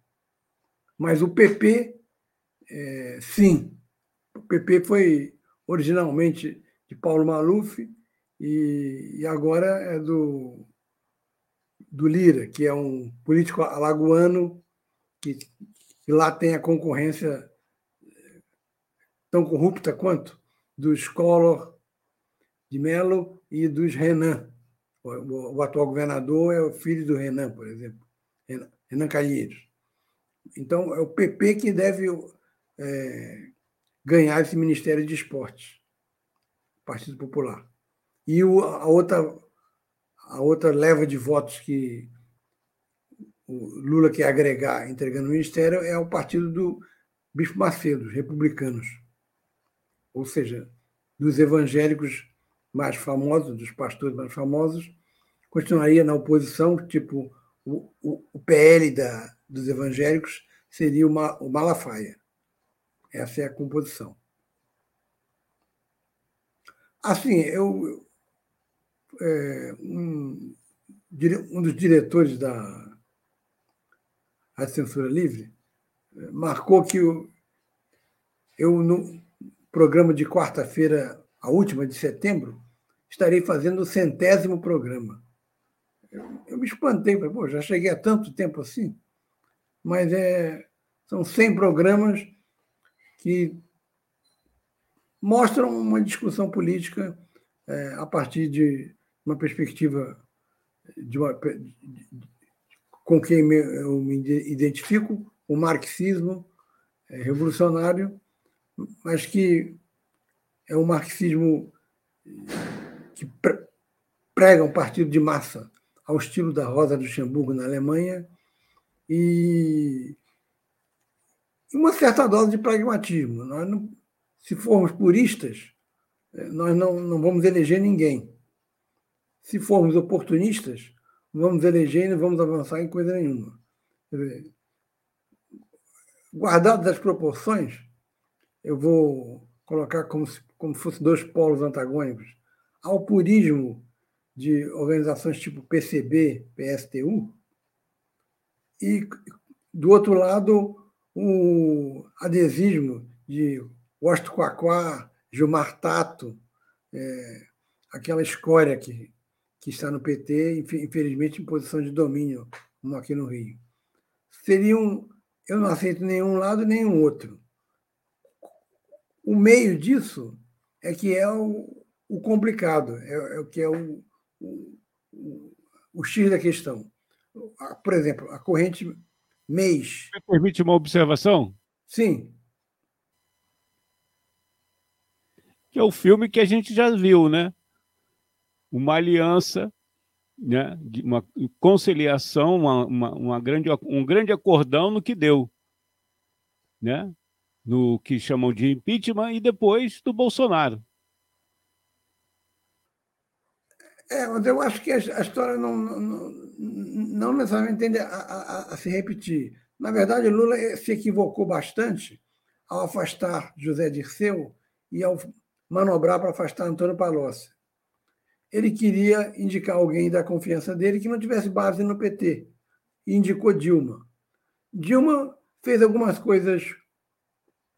Mas o PP, é, sim. O PP foi originalmente de Paulo Maluf e, e agora é do, do Lira, que é um político alagoano que, que lá tem a concorrência tão corrupta quanto dos Collor de Mello e dos Renan. O, o, atual governador é o filho do Renan, por exemplo, Renan, Renan Calheiros. Então, é o PP que deve é, ganhar esse Ministério de Esportes, Partido Popular. E o, a, outra, a outra leva de votos que o Lula quer agregar entregando o ministério é o partido do Bispo Macedo, os republicanos. Ou seja, dos evangélicos mais famosos, dos pastores mais famosos, continuaria na oposição, tipo o, o, o PL da, dos evangélicos seria uma, o Malafaia. Essa é a composição. Assim, eu, é, um, um dos diretores da a censura livre, marcou que eu, eu no programa de quarta-feira, a última de setembro, estarei fazendo o centésimo programa. Eu, eu me espantei, falei, pô, já cheguei há tanto tempo assim, mas é, são 100 programas que mostram uma discussão política é, a partir de uma perspectiva de uma, com quem eu me identifico, o marxismo é, revolucionário, mas que é um marxismo que prega um partido de massa ao estilo da Rosa Luxemburgo na Alemanha e uma certa dose de pragmatismo. Nós não, se formos puristas, é, nós não, não vamos eleger ninguém. Se formos oportunistas, vamos eleger e não vamos avançar em coisa nenhuma. Dizer, guardado das proporções, eu vou colocar como se como fossem dois polos antagônicos. Ao purismo de organizações tipo PCB, PSTU, e, do outro lado, o adesismo de Washington Quaquá, Gilmar Tato, é, aquela escória que que está no PT, infelizmente em posição de domínio, como aqui no Rio. Seriam, eu não aceito nenhum lado nenhum outro. O meio disso é que é o, o complicado, é, é, o que é o, o, o X da questão. Por exemplo, a corrente mês. Me permite uma observação? Sim. Que é o filme que a gente já viu, né? uma aliança, né, uma conciliação, uma, uma, uma, grande, um grande acordão no que deu, né, no que chamam de impeachment e depois do Bolsonaro. É, eu acho que a, história não, não, não necessariamente tende a, a, a, se repetir. Na verdade, Lula se equivocou bastante ao afastar José Dirceu e ao manobrar para afastar Antônio Palocci ele queria indicar alguém da confiança dele que não tivesse base no PT. E indicou Dilma. Dilma fez algumas coisas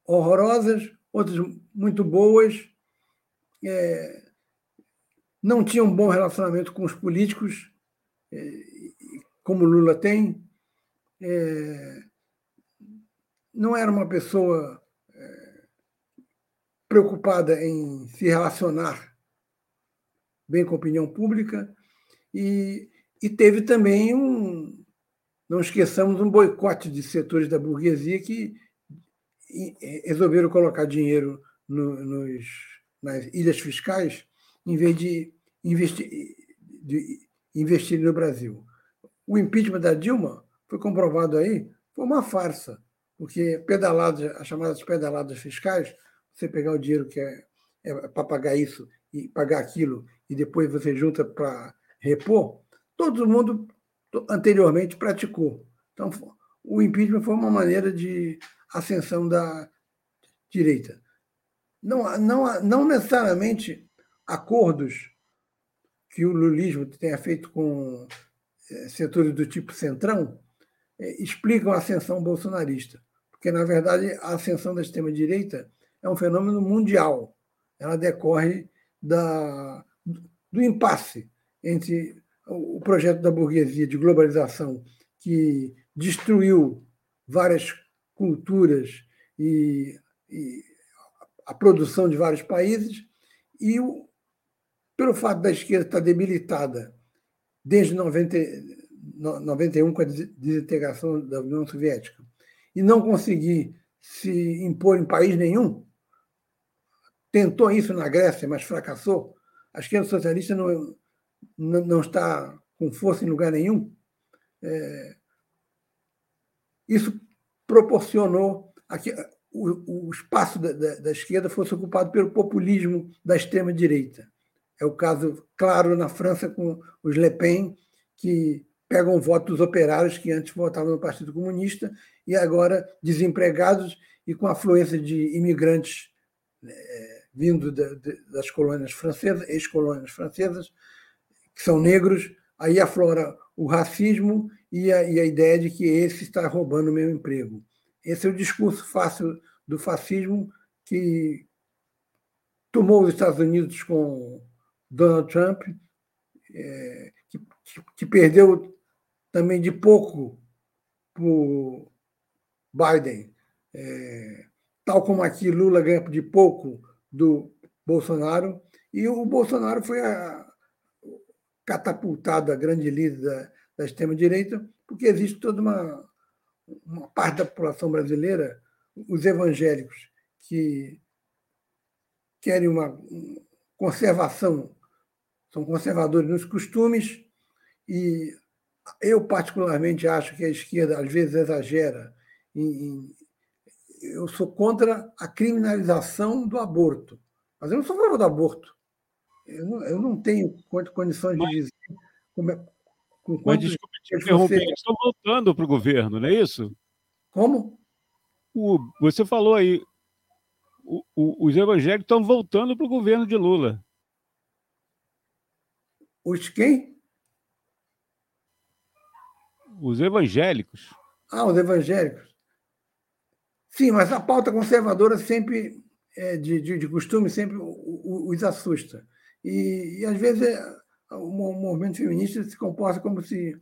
horrorosas, outras muito boas, é, não tinham um bom relacionamento com os políticos, é, como Lula tem, é, não era uma pessoa é, preocupada em se relacionar bem com a opinião pública. E, e teve também um, não esqueçamos, um boicote de setores da burguesia que resolveram colocar dinheiro no, nos, nas ilhas fiscais em vez de investir, de investir no Brasil. O impeachment da Dilma foi comprovado aí, foi uma farsa, porque pedaladas, as chamadas pedaladas fiscais, você pegar o dinheiro que é, é para pagar isso e pagar aquilo, e depois você junta para repor, todo mundo anteriormente praticou. Então, o impeachment foi uma maneira de ascensão da direita. Não, não, não necessariamente acordos que o lulismo tenha feito com eh, setores do tipo centrão eh, explicam a ascensão bolsonarista. Porque, na verdade, a ascensão da extrema-direita é um fenômeno mundial. Ela decorre da, do impasse entre o projeto da burguesia de globalização, que destruiu várias culturas e, e a produção de vários países, e o, pelo fato da esquerda estar debilitada desde 90, 91, com a desintegração da União Soviética, e não conseguir se impor em país nenhum, tentou isso na Grécia, mas fracassou. A esquerda socialista não, não, não está com força em lugar nenhum. É, isso proporcionou a que o, o espaço da, da, da, esquerda fosse ocupado pelo populismo da extrema-direita. É o caso claro na França com os Le Pen, que pegam votos operários que antes votavam no Partido Comunista e agora desempregados e com afluência de imigrantes é, vindo da, das colônias francesas, ex-colônias francesas, que são negros, aí aflora o racismo e a, e a ideia de que esse está roubando o meu emprego. Esse é o discurso fácil do fascismo que tomou os Estados Unidos com Donald Trump, é, que, que, perdeu também de pouco por Biden, é, tal como aqui Lula ganha de pouco do Bolsonaro, e o Bolsonaro foi a, catapultado a grande líder da, da extrema-direita, porque existe toda uma, uma parte da população brasileira, os evangélicos, que querem uma conservação, são conservadores nos costumes, e eu, particularmente, acho que a esquerda às vezes exagera. Em, eu sou contra a criminalização do aborto, mas eu não sou a favor do aborto. Eu não, eu não tenho condições de dizer como é, com Mas desculpe te interromper, você... estão voltando para o governo, não é isso? Como? O, você falou aí, o, o, os evangélicos estão voltando para o governo de Lula. Os quem? Os evangélicos. Ah, os evangélicos. Sim, mas a pauta conservadora sempre, é, de, de, de costume, sempre os assusta. E, e às vezes é, o movimento feminista se comporta como se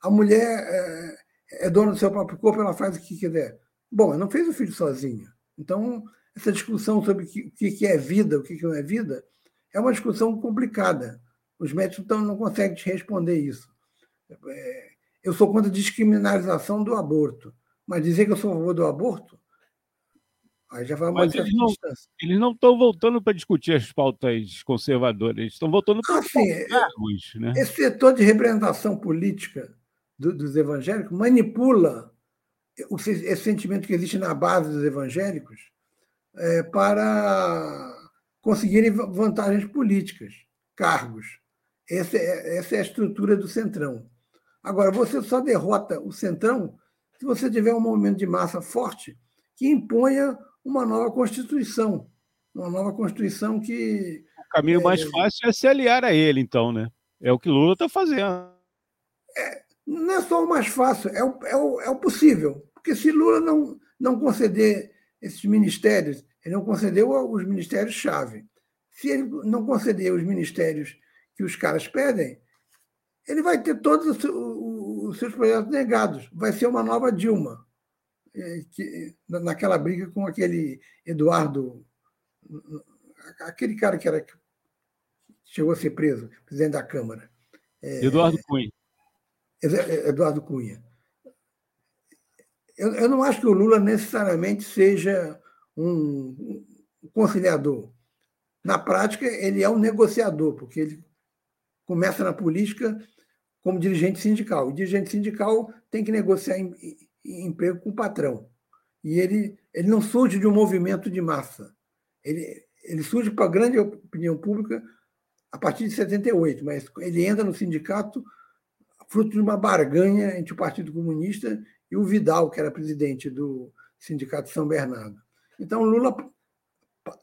a mulher é, é dona do seu próprio corpo, ela faz o que quiser. Bom, ela não fez o filho sozinha. Então, essa discussão sobre o que é vida, o que não é vida, é uma discussão complicada. Os médicos então, não conseguem te responder isso. É, eu sou contra a descriminalização do aborto, mas dizer que eu sou a favor do aborto Aí já vai uma Mas eles não, eles não estão voltando para discutir as pautas conservadoras, eles estão voltando para os ah, cargos. Né? Esse setor de representação política do, dos evangélicos manipula o, esse sentimento que existe na base dos evangélicos é, para conseguirem vantagens políticas, cargos. Essa é, essa é a estrutura do centrão. Agora, você só derrota o centrão se você tiver um movimento de massa forte que imponha uma nova Constituição. Uma nova Constituição que. O caminho mais é, fácil é se aliar a ele, então, né? É o que Lula está fazendo. É, não é só o mais fácil, é o, é o, é o possível. Porque se Lula não, não conceder esses ministérios, ele não concedeu os ministérios-chave. Se ele não conceder os ministérios que os caras pedem, ele vai ter todos os seus projetos negados. Vai ser uma nova Dilma, que, naquela briga com aquele Eduardo, aquele cara que era chegou a ser preso, presidente da Câmara. É, Eduardo Cunha. Eduardo Cunha. Eu, eu, não acho que o Lula necessariamente seja um, um conciliador. Na prática, ele é um negociador, porque ele começa na política como dirigente sindical. O dirigente sindical tem que negociar em, emprego com o patrão. E ele, ele não surge de um movimento de massa. Ele, ele surge para a grande opinião pública a partir de 78, mas ele entra no sindicato fruto de uma barganha entre o Partido Comunista e o Vidal, que era presidente do Sindicato São Bernardo. Então, Lula,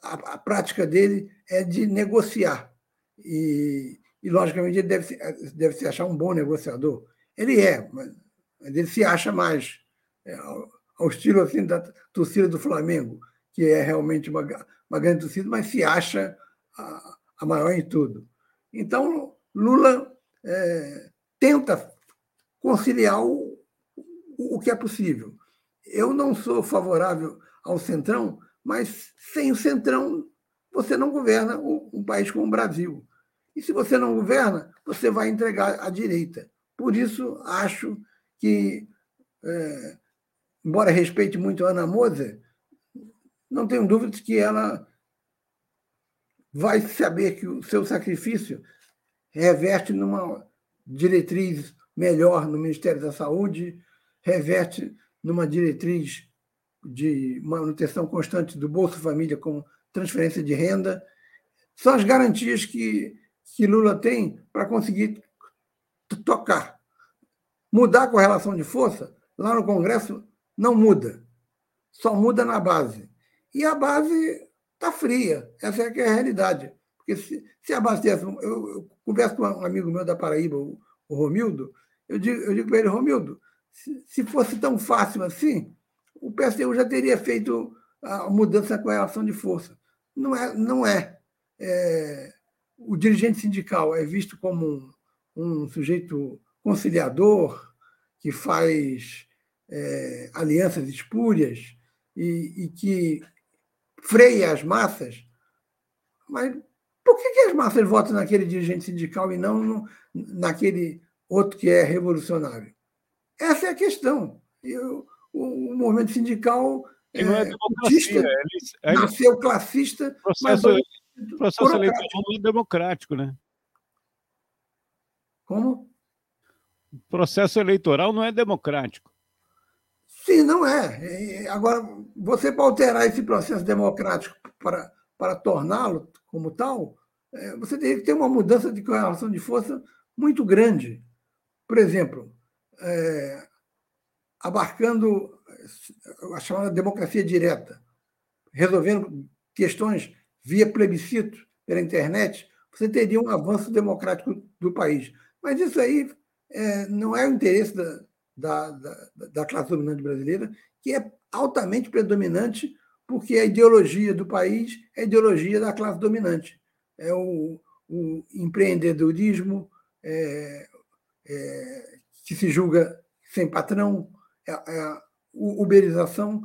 a, a prática dele é de negociar. E, e logicamente, ele deve, deve se achar um bom negociador. Ele é, mas ele se acha mais, é, ao, ao, estilo assim, da torcida do Flamengo, que é realmente uma, uma grande torcida, mas se acha a, a maior em tudo. Então, Lula é, tenta conciliar o, o que é possível. Eu não sou favorável ao Centrão, mas sem o Centrão você não governa um país como o Brasil. E se você não governa, você vai entregar à direita. Por isso, acho que, é, embora respeite muito a Ana Moser, não tenho dúvidas que ela vai saber que o seu sacrifício reverte numa diretriz melhor no Ministério da Saúde, reverte numa diretriz de manutenção constante do Bolsa Família com transferência de renda. São as garantias que, que Lula tem para conseguir tocar. Mudar a correlação de força, lá no Congresso, não muda. Só muda na base. E a base está fria. Essa é, é a realidade. Porque se, se abastece. Eu, eu, converso com um amigo meu da Paraíba, o, o Romildo, eu digo, eu digo para ele, Romildo, se, se fosse tão fácil assim, o PSTU já teria feito a mudança com a relação de força. Não é. Não é. é o dirigente sindical é visto como um, um sujeito conciliador, que faz é, alianças espúrias e, e que freia as massas, mas por que, que as massas votam naquele dirigente sindical e não no, naquele outro que é revolucionário? Essa é a questão. Eu, o, o, movimento sindical e não é, é democracia, eles, eles, nasceu classista, processo, mas processo eleitoral não é democrático, né? Como? O processo eleitoral não é democrático. Sim, não é. Agora, você para alterar esse processo democrático para, para torná-lo como tal, é, você teria que ter uma mudança de correlação de força muito grande. Por exemplo, é, abarcando a chamada democracia direta, resolvendo questões via plebiscito, pela internet, você teria um avanço democrático do país. Mas isso aí é, não é o interesse da, da, da, da classe dominante brasileira, que é altamente predominante, porque a ideologia do país é a ideologia da classe dominante. É o, o empreendedorismo é, é, que se julga sem patrão, é, é uberização.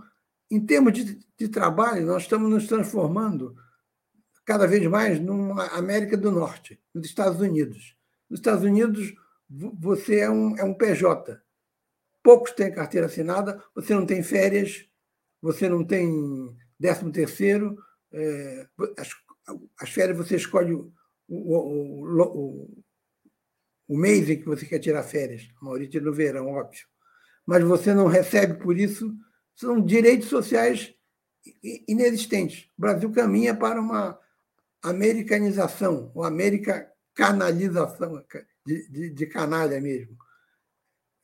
Em termos de, de trabalho, nós estamos nos transformando cada vez mais numa América do Norte, nos Estados Unidos. Nos Estados Unidos, você é um, é um PJ, poucos têm carteira assinada, você não tem férias, você não tem décimo terceiro, é, as, as, férias você escolhe o, o, o, o, mês em que você quer tirar férias, a maioria no verão, óbvio. Mas você não recebe por isso, são direitos sociais inexistentes. O Brasil caminha para uma americanização, ou americanalização de, de, de canalha mesmo.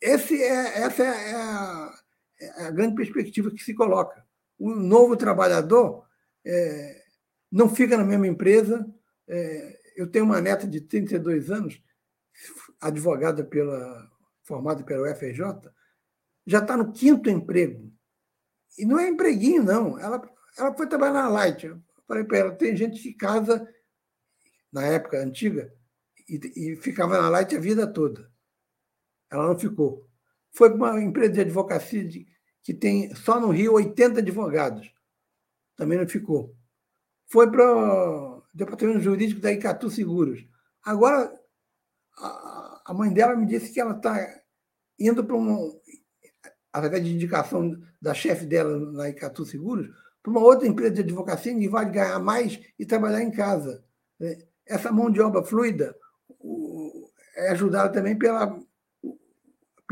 Esse é, essa é a, é a, grande perspectiva que se coloca. O novo trabalhador é, não fica na mesma empresa. É, eu tenho uma neta de 32 anos, advogada pela, formada pela UFRJ, já está no quinto emprego. E não é empreguinho, não. Ela, ela foi trabalhar na Light. Eu falei para ela: tem gente que casa, na época antiga, e, e ficava na Light a vida toda. Ela não ficou. Foi para uma empresa de advocacia de, que tem só no Rio 80 advogados. Também não ficou. Foi para o departamento jurídico da Icatu Seguros. Agora, a, a mãe dela me disse que ela está indo para um, através de indicação da chefe dela na Icatu Seguros, para uma outra empresa de advocacia que vai ganhar mais e trabalhar em casa. Essa mão de obra fluida é ajudada também pela,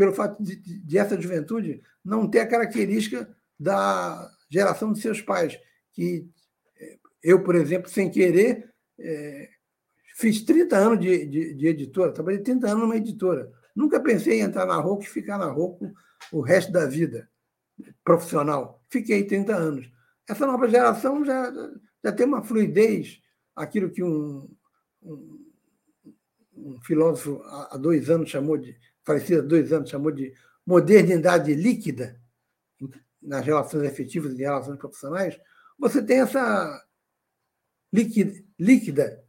pelo fato de, de essa juventude não ter a característica da geração de seus pais, que é, eu, por exemplo, sem querer, é, fiz 30 anos de, de, de, editora, trabalhei 30 anos numa editora. Nunca pensei em entrar na ROC e ficar na ROC o resto da vida profissional. Fiquei 30 anos. Essa nova geração já, já tem uma fluidez, aquilo que um, um, um filósofo há dois anos chamou de falecido há dois anos, chamou de modernidade líquida nas relações efetivas e relações profissionais, você tem essa líquida,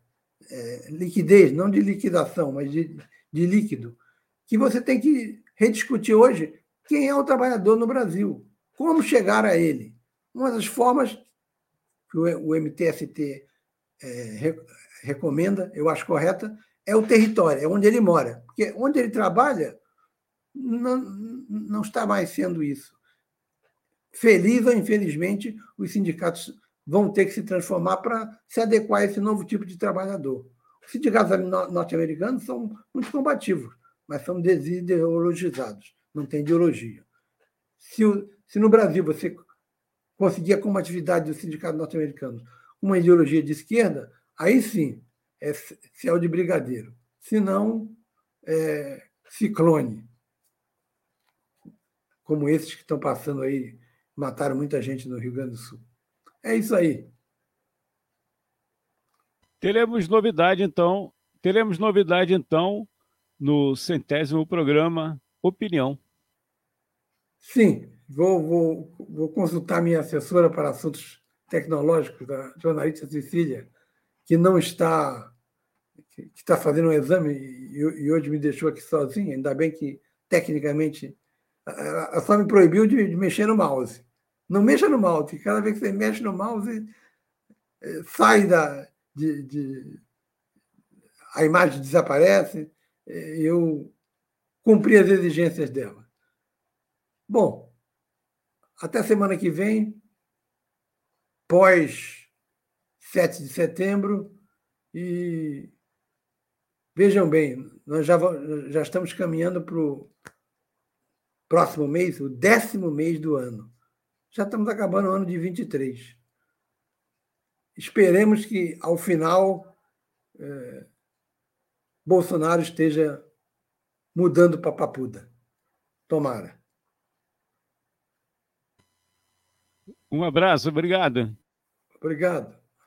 é, liquidez, não de liquidação, mas de, de líquido, que você tem que rediscutir hoje quem é o trabalhador no Brasil, como chegar a ele. Uma das formas que o MTST é, recomenda, eu acho correta, é o território, é onde ele mora. Porque onde ele trabalha, não, não está mais sendo isso. Feliz ou infelizmente, os sindicatos vão ter que se transformar para se adequar a esse novo tipo de trabalhador. Os sindicatos norte-americanos são muito combativos, mas são desideologizados, não tem ideologia. Se, se no Brasil você conseguir a combatividade dos sindicatos norte-americanos uma ideologia de esquerda, aí sim é céu de brigadeiro. Se não, é ciclone. Como esses que estão passando aí, mataram muita gente no Rio Grande do Sul. É isso aí. Teremos novidade, então. Teremos novidade, então, no centésimo programa Opinião. Sim, vou, vou, vou consultar minha assessora para assuntos tecnológicos, a jornalista Cecília, que não está que está fazendo um exame e, hoje me deixou aqui sozinho, ainda bem que tecnicamente ela só me proibiu de, de, mexer no mouse. Não mexa no mouse, cada vez que você mexe no mouse, é, sai da. De, de, a imagem desaparece, é, eu cumpri as exigências dela. Bom, até semana que vem, pós 7 de setembro, e Vejam bem, nós já, já estamos caminhando para o próximo mês, o décimo mês do ano. Já estamos acabando o ano de 23. Esperemos que, ao final, é, Bolsonaro esteja mudando para Papuda. Tomara. Um abraço, obrigado. Obrigado.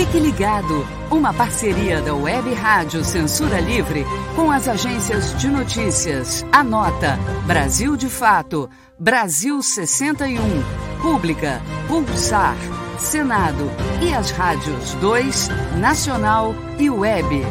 Fique ligado, uma parceria da Web Rádio Censura Livre com as agências de notícias. Anota, Brasil de Fato, Brasil 61, Pública, Pulsar, Senado. E as rádios 2, Nacional e Web.